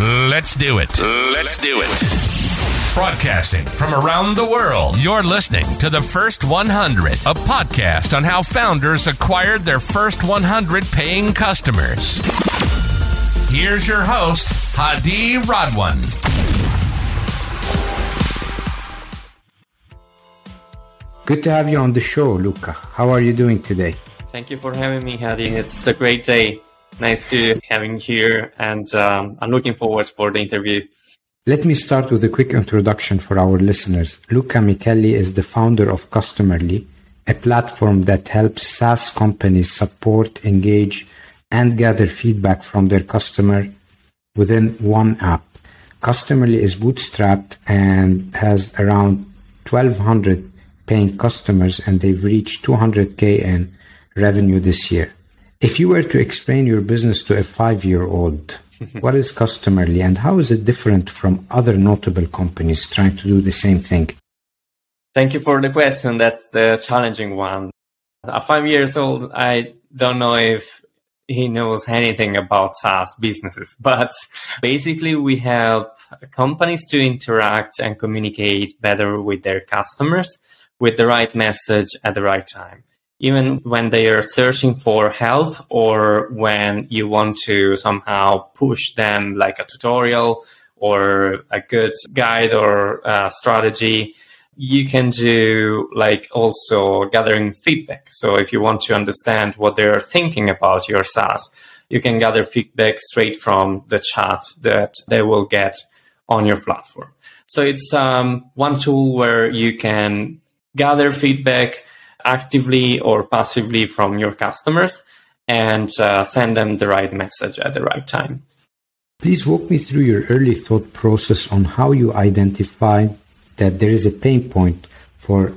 Let's do it. Let's do it. Broadcasting from around the world, you're listening to the First 100, a podcast on how founders acquired their first 100 paying customers. Here's your host, Hadi Radwan. Good to have you on the show, Luca. How are you doing today? Thank you for having me, Hadi. It's a great day. Nice to having you here, and um, I'm looking forward for the interview. Let me start with a quick introduction for our listeners. Luca Micheli is the founder of Customerly, a platform that helps SaaS companies support, engage, and gather feedback from their customer within one app. Customerly is bootstrapped and has around 1200 paying customers and they've reached 200k in revenue this year. If you were to explain your business to a five year old, what is Customerly and how is it different from other notable companies trying to do the same thing? Thank you for the question. That's the challenging one. At five years old, I don't know if he knows anything about SaaS businesses, but basically we help companies to interact and communicate better with their customers with the right message at the right time even when they are searching for help or when you want to somehow push them like a tutorial or a good guide or strategy you can do like also gathering feedback. So if you want to understand what they're thinking about your SaaS you can gather feedback straight from the chat that they will get on your platform. So it's um, one tool where you can gather feedback actively or passively from your customers and uh, send them the right message at the right time. Please walk me through your early thought process on how you identified that there is a pain point for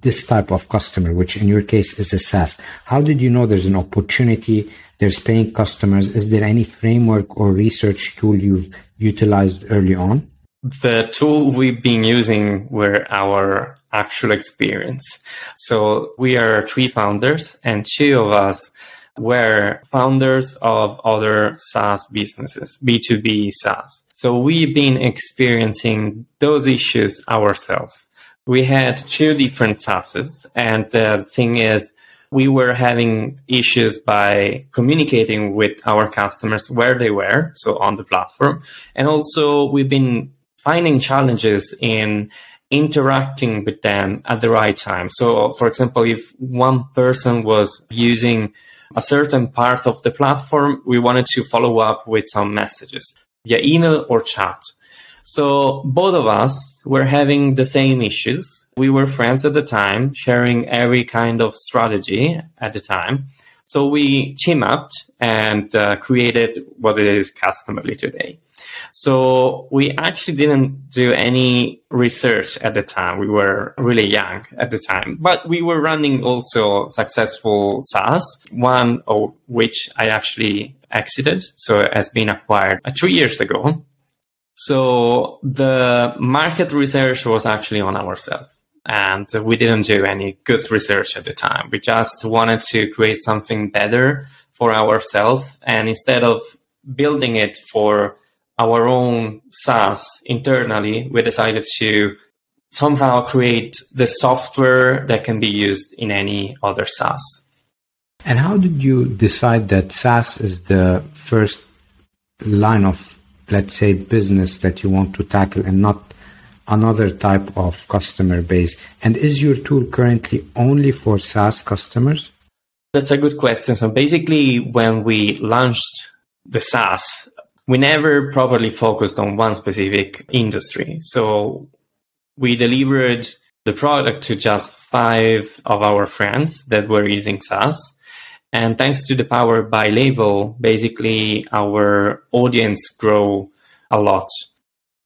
this type of customer, which in your case is a SaaS. How did you know there's an opportunity? There's paying customers. Is there any framework or research tool you've utilized early on? The tool we've been using were our actual experience. So we are three founders and two of us were founders of other SaaS businesses, B2B SaaS. So we've been experiencing those issues ourselves. We had two different SaaSes and the thing is we were having issues by communicating with our customers where they were, so on the platform. And also we've been finding challenges in interacting with them at the right time. So, for example, if one person was using a certain part of the platform, we wanted to follow up with some messages via email or chat. So, both of us were having the same issues. We were friends at the time, sharing every kind of strategy at the time. So, we team up and uh, created what it is Customerly today. So we actually didn't do any research at the time. We were really young at the time, but we were running also successful SaaS, one of which I actually exited. So it has been acquired uh, two years ago. So the market research was actually on ourselves. And we didn't do any good research at the time. We just wanted to create something better for ourselves. And instead of building it for our own SaaS internally, we decided to somehow create the software that can be used in any other SaaS. And how did you decide that SaaS is the first line of, let's say, business that you want to tackle and not another type of customer base? And is your tool currently only for SaaS customers? That's a good question. So basically, when we launched the SaaS, we never properly focused on one specific industry. So we delivered the product to just five of our friends that were using SaaS. And thanks to the Power by label, basically our audience grow a lot.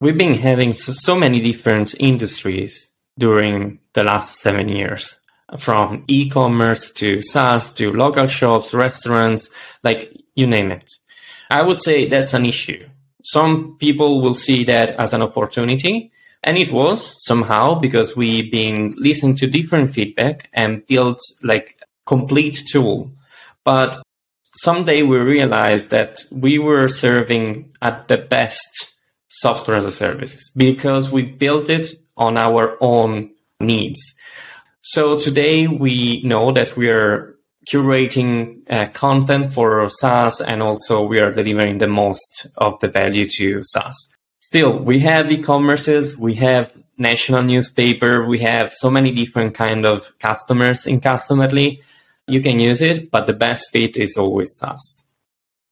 We've been having so many different industries during the last seven years, from e-commerce to SaaS to local shops, restaurants, like you name it. I would say that's an issue. Some people will see that as an opportunity, and it was somehow because we've been listening to different feedback and built like complete tool. But someday we realized that we were serving at the best software as a service because we built it on our own needs. So today we know that we are curating uh, content for SaaS and also we are delivering the most of the value to SaaS. Still, we have e-commerces, we have national newspaper, we have so many different kind of customers in Customerly. You can use it, but the best fit is always SaaS.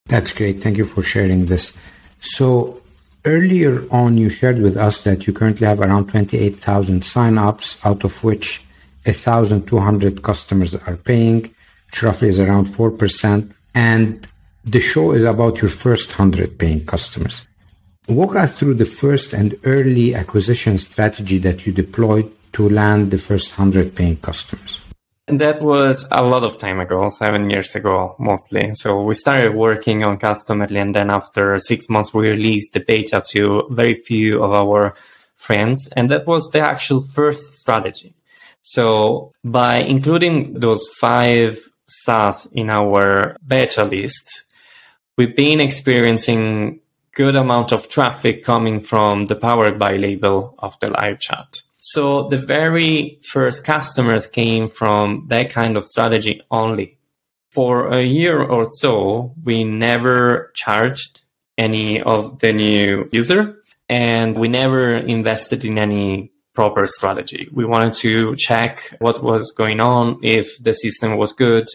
That's great. Thank you for sharing this. So earlier on, you shared with us that you currently have around 28,000 signups, out of which 1,200 customers are paying roughly is around 4%. And the show is about your first 100 paying customers. Walk us through the first and early acquisition strategy that you deployed to land the first 100 paying customers. That was a lot of time ago, seven years ago, mostly. So we started working on Customerly, and then after six months, we released the beta to very few of our friends. And that was the actual first strategy. So by including those five SaaS in our beta list, we've been experiencing good amount of traffic coming from the powered by label of the live chat. So the very first customers came from that kind of strategy only. For a year or so, we never charged any of the new user and we never invested in any proper strategy. We wanted to check what was going on, if the system was good.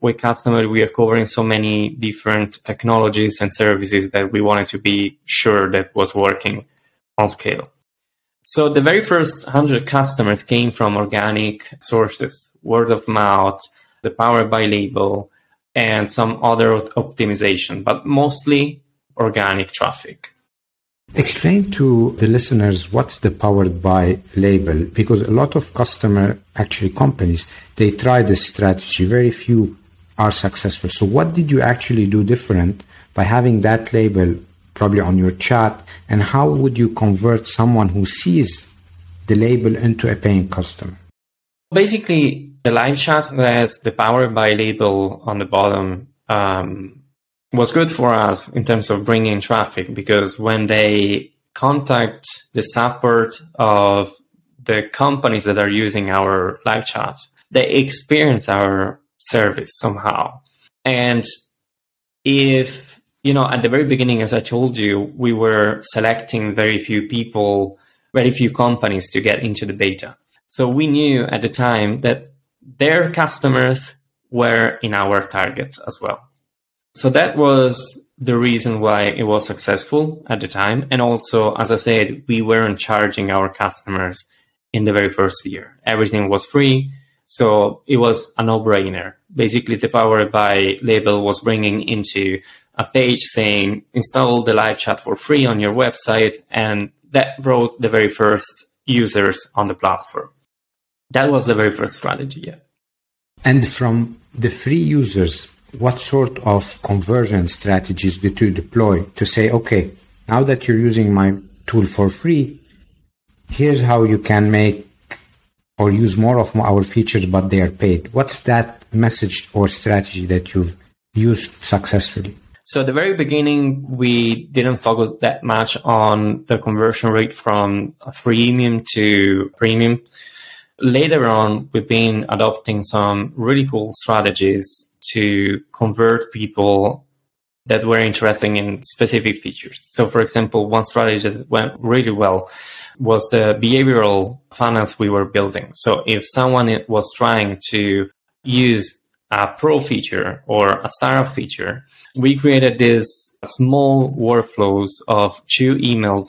With Customer, we are covering so many different technologies and services that we wanted to be sure that was working on scale. So the very first 100 customers came from organic sources, word of mouth, the power by label, and some other optimization, but mostly organic traffic. Explain to the listeners what's the powered by label because a lot of customer actually companies they try this strategy. Very few are successful. So what did you actually do different by having that label probably on your chat and how would you convert someone who sees the label into a paying customer? Basically the live chat has the powered by label on the bottom um, was good for us in terms of bringing traffic because when they contact the support of the companies that are using our live chat, they experience our service somehow. And if, you know, at the very beginning, as I told you, we were selecting very few people, very few companies to get into the beta. So we knew at the time that their customers were in our target as well. So that was the reason why it was successful at the time. And also, as I said, we weren't charging our customers in the very first year. Everything was free. So it was a no brainer. Basically, the Power by label was bringing into a page saying install the live chat for free on your website. And that brought the very first users on the platform. That was the very first strategy. Yeah. And from the free users, what sort of conversion strategies did you deploy to say, okay, now that you're using my tool for free, here's how you can make or use more of our features, but they are paid. What's that message or strategy that you've used successfully? So at the very beginning, we didn't focus that much on the conversion rate from freemium to premium. Later on, we've been adopting some really cool strategies to convert people that were interested in specific features. So, for example, one strategy that went really well was the behavioral funnels we were building. So, if someone was trying to use a pro feature or a startup feature, we created this small workflows of two emails,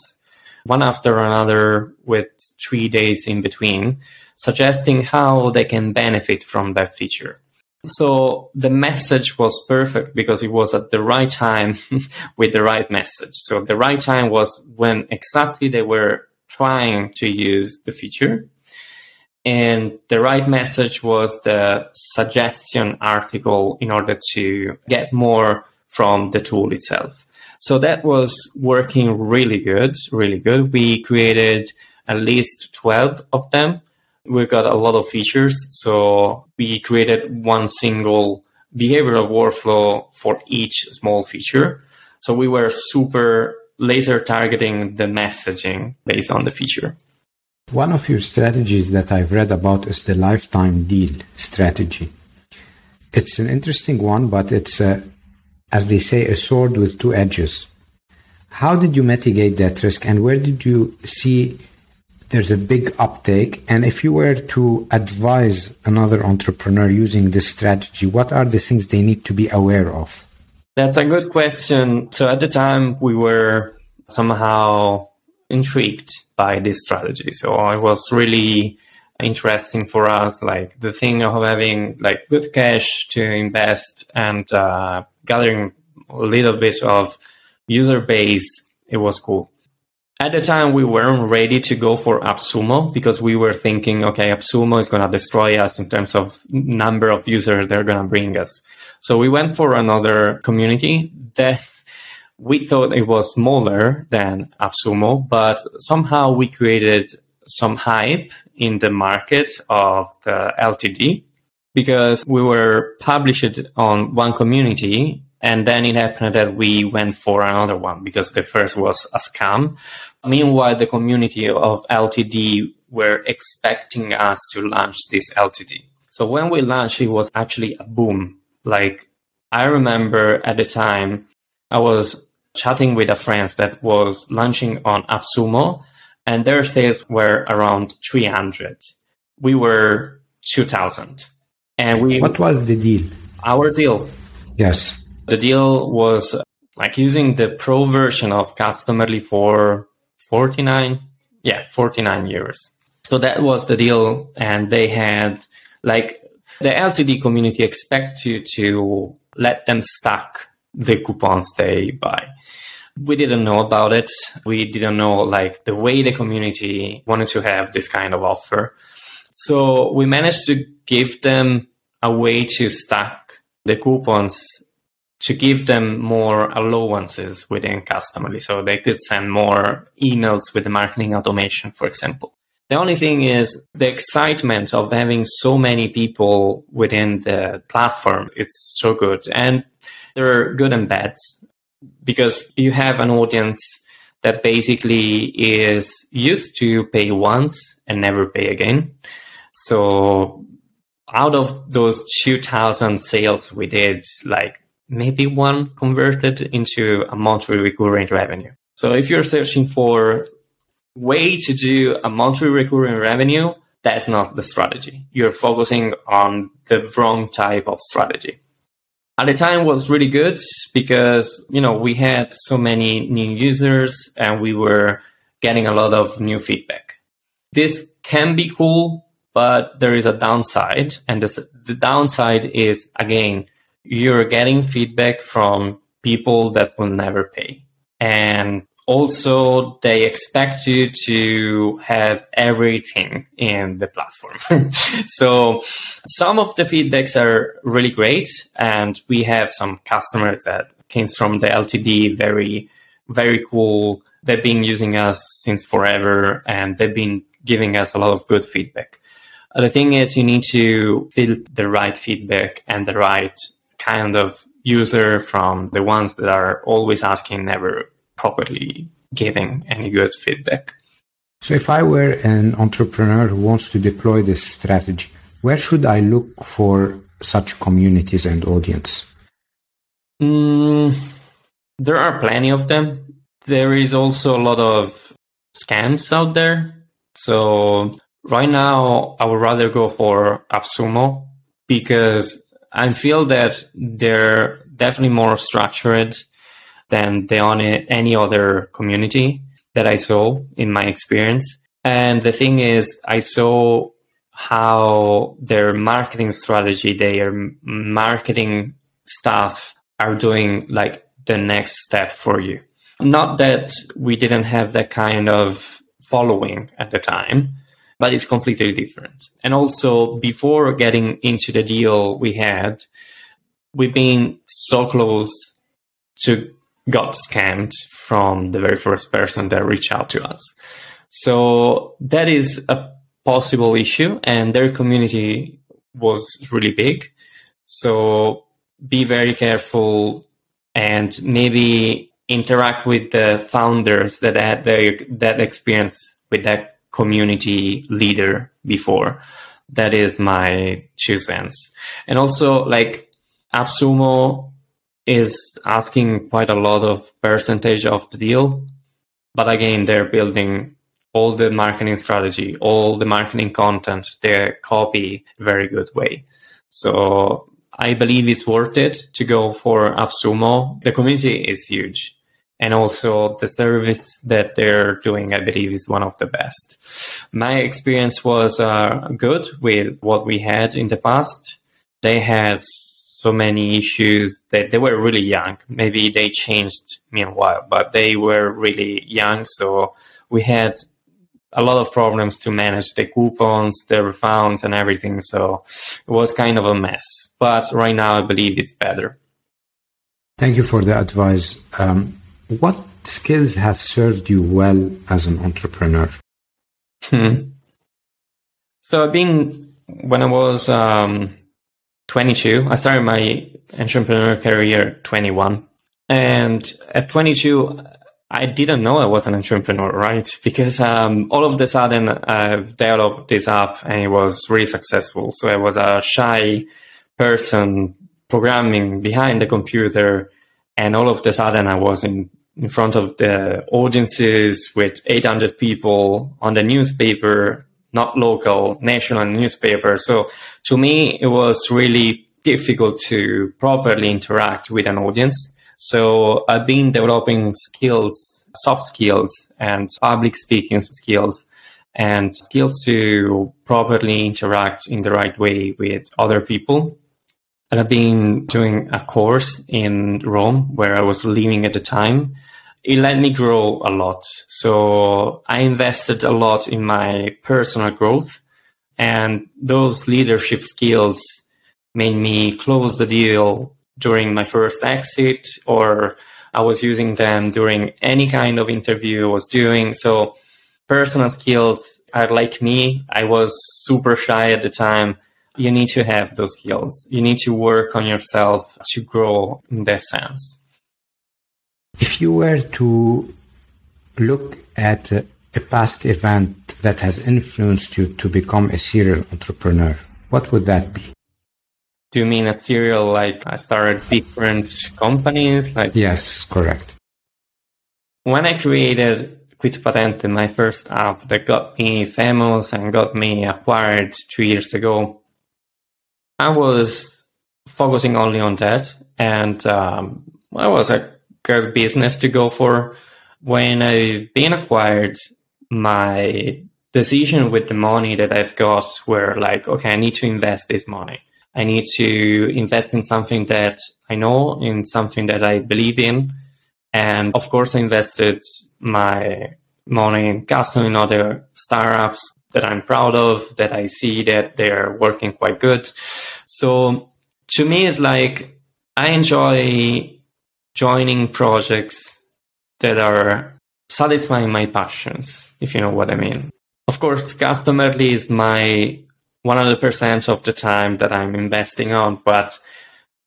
one after another with three days in between, suggesting how they can benefit from that feature. So the message was perfect because it was at the right time with the right message. So the right time was when exactly they were trying to use the feature. And the right message was the suggestion article in order to get more from the tool itself. So that was working really good, really good. We created at least 12 of them we got a lot of features. So we created one single behavioral workflow for each small feature. So we were super laser targeting the messaging based on the feature. One of your strategies that I've read about is the lifetime deal strategy. It's an interesting one, but it's, a, as they say, a sword with two edges. How did you mitigate that risk, and where did you see there's a big uptake? And if you were to advise another entrepreneur using this strategy, what are the things they need to be aware of? That's a good question. So at the time, we were somehow intrigued by this strategy. So it was really interesting for us, like the thing of having like good cash to invest and uh, gathering a little bit of user base. It was cool. At the time, we weren't ready to go for AppSumo because we were thinking, okay, AppSumo is going to destroy us in terms of number of users they're going to bring us. So we went for another community that we thought it was smaller than AppSumo, but somehow we created some hype in the market of the LTD because we were published on one community and then it happened that we went for another one because the first was a scam. Meanwhile, the community of LTD were expecting us to launch this LTD. So when we launched, it was actually a boom. Like I remember at the time, I was chatting with a friend that was launching on AppSumo and their sales were around 300. We were 2000. And we What was the deal? Our deal. Yes. The deal was like using the pro version of Customerly for 49 yeah, 49 euros. So that was the deal and they had like the LTD community expect you to let them stack the coupons they buy. We didn't know about it. We didn't know like the way the community wanted to have this kind of offer. So we managed to give them a way to stack the coupons to give them more allowances within Customerly. So they could send more emails with the marketing automation, for example. The only thing is the excitement of having so many people within the platform. It's so good. And there are good and bads because you have an audience that basically is used to pay once and never pay again. So out of those 2000 sales we did, like maybe one converted into a monthly recurring revenue. So if you're searching for way to do a monthly recurring revenue, that's not the strategy. You're focusing on the wrong type of strategy at the time was really good because you know we had so many new users and we were getting a lot of new feedback this can be cool but there is a downside and this, the downside is again you're getting feedback from people that will never pay. And also they expect you to have everything in the platform. So some of the feedbacks are really great and we have some customers that came from the ltd very very cool. They've been using us since forever and they've been giving us a lot of good feedback. The thing is you need to build the right feedback and the right kind of user from the ones that are always asking never properly giving any good feedback. So, if I were an entrepreneur who wants to deploy this strategy, where should I look for such communities and audience? Mm, there are plenty of them. There is also a lot of scams out there. So, right now, I would rather go for AppSumo because I feel that they're definitely more structured than the only any other community that I saw in my experience. And the thing is, I saw how their marketing strategy, their marketing staff are doing like the next step for you. Not that we didn't have that kind of following at the time, but it's completely different. And also, before getting into the deal we had, we've been so close to got scammed from the very first person that reached out to us. So that is a possible issue, and their community was really big. So be very careful and maybe interact with the founders that had their, that experience with that community leader before. That is my two cents. And also like AppSumo is asking quite a lot of percentage of the deal. But again, they're building all the marketing strategy, all the marketing content, their copy very good way. So I believe it's worth it to go for AppSumo. The community is huge. And also the service that they're doing, I believe, is one of the best. My experience was uh, good with what we had in the past. They had so many issues that they were really young. Maybe they changed meanwhile, but they were really young. So we had a lot of problems to manage the coupons, the refunds, and everything. So it was kind of a mess. But right now, I believe it's better. Thank you for the advice. Um, what skills have served you well as an entrepreneur? Hmm. So been when I was um, 22. I started my entrepreneur career 21, and at 22, I didn't know I was an entrepreneur, right? Because um, all of the sudden I developed this app and it was really successful. So I was a shy person programming behind the computer, and all of the sudden I was in in front of the audiences with 800 people on the newspaper, not local, national newspaper. So to me, it was really difficult to properly interact with an audience. So I've been developing skills, soft skills and public speaking skills and skills to properly interact in the right way with other people. And I've been doing a course in Rome where I was living at the time. It let me grow a lot. So I invested a lot in my personal growth and those leadership skills made me close the deal during my first exit or I was using them during any kind of interview I was doing. So personal skills are like me. I was super shy at the time. You need to have those skills. You need to work on yourself to grow in that sense. If you were to look at a, past event that has influenced you to become a serial entrepreneur, what would that be? Do you mean a serial like I started different companies? Like Yes, correct. When I created Quiz Patente, my first app that got me famous and got me acquired two years ago, I was focusing only on that, and um, I was a good business to go for. When I've been acquired, my decision with the money that I've got were like, okay, I need to invest this money. I need to invest in something that I know, in something that I believe in. And of course, I invested my money in custom in other startups that I'm proud of, that I see that they're working quite good. So to me, it's like I enjoy joining projects that are satisfying my passions, if you know what I mean. Of course, customerly is my 100% of the time that I'm investing on, but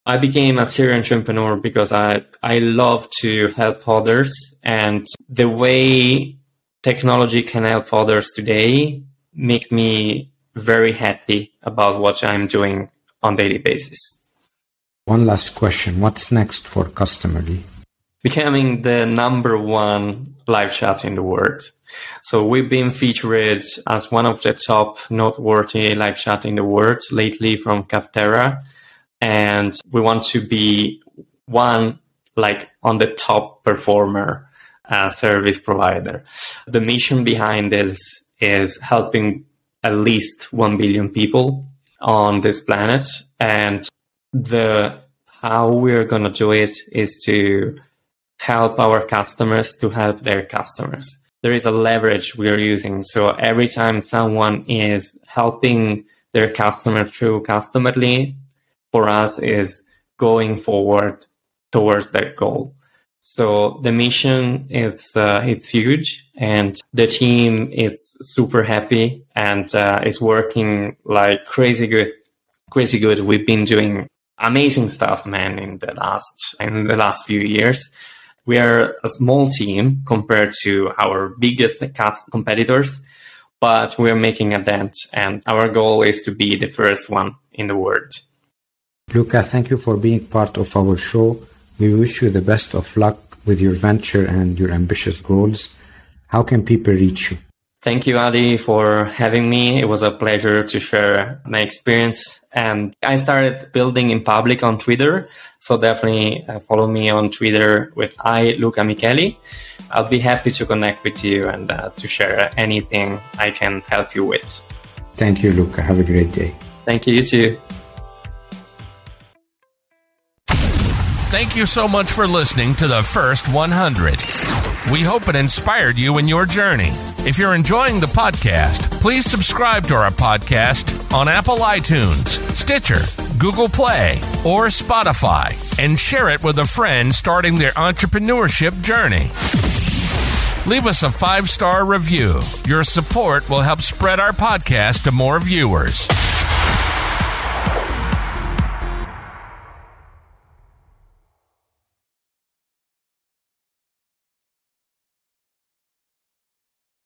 I became a serial entrepreneur because I, I love to help others and the way technology can help others today make me very happy about what I'm doing on daily basis. One last question. What's next for Customerly? Becoming the number one live chat in the world. So we've been featured as one of the top noteworthy live chat in the world lately from Capterra. And we want to be one like on the top performer uh, service provider. The mission behind this is helping at least 1 billion people on this planet. And the how we're going to do it is to help our customers to help their customers there is a leverage we are using. So every time someone is helping their customer through customerly, for us is going forward towards that goal. So the mission is uh, it's huge, and the team is super happy and uh, is working like crazy good, crazy good. We've been doing amazing stuff, man, in the last in the last few years. We are a small team compared to our biggest competitors, but we're making a dent, and our goal is to be the first one in the world. Luca, thank you for being part of our show. We wish you the best of luck with your venture and your ambitious goals. How can people reach you? Thank you, Hadi, for having me. It was a pleasure to share my experience. And I started building in public on Twitter. So definitely uh, follow me on Twitter with I, Luca Micheli. I'll be happy to connect with you and uh, to share anything I can help you with. Thank you, Luca. Have a great day. Thank you, you too. Thank you so much for listening to the first 100. We hope it inspired you in your journey. If you're enjoying the podcast, please subscribe to our podcast on Apple iTunes, Stitcher, Google Play, or Spotify, and share it with a friend starting their entrepreneurship journey. Leave us a five star review. Your support will help spread our podcast to more viewers.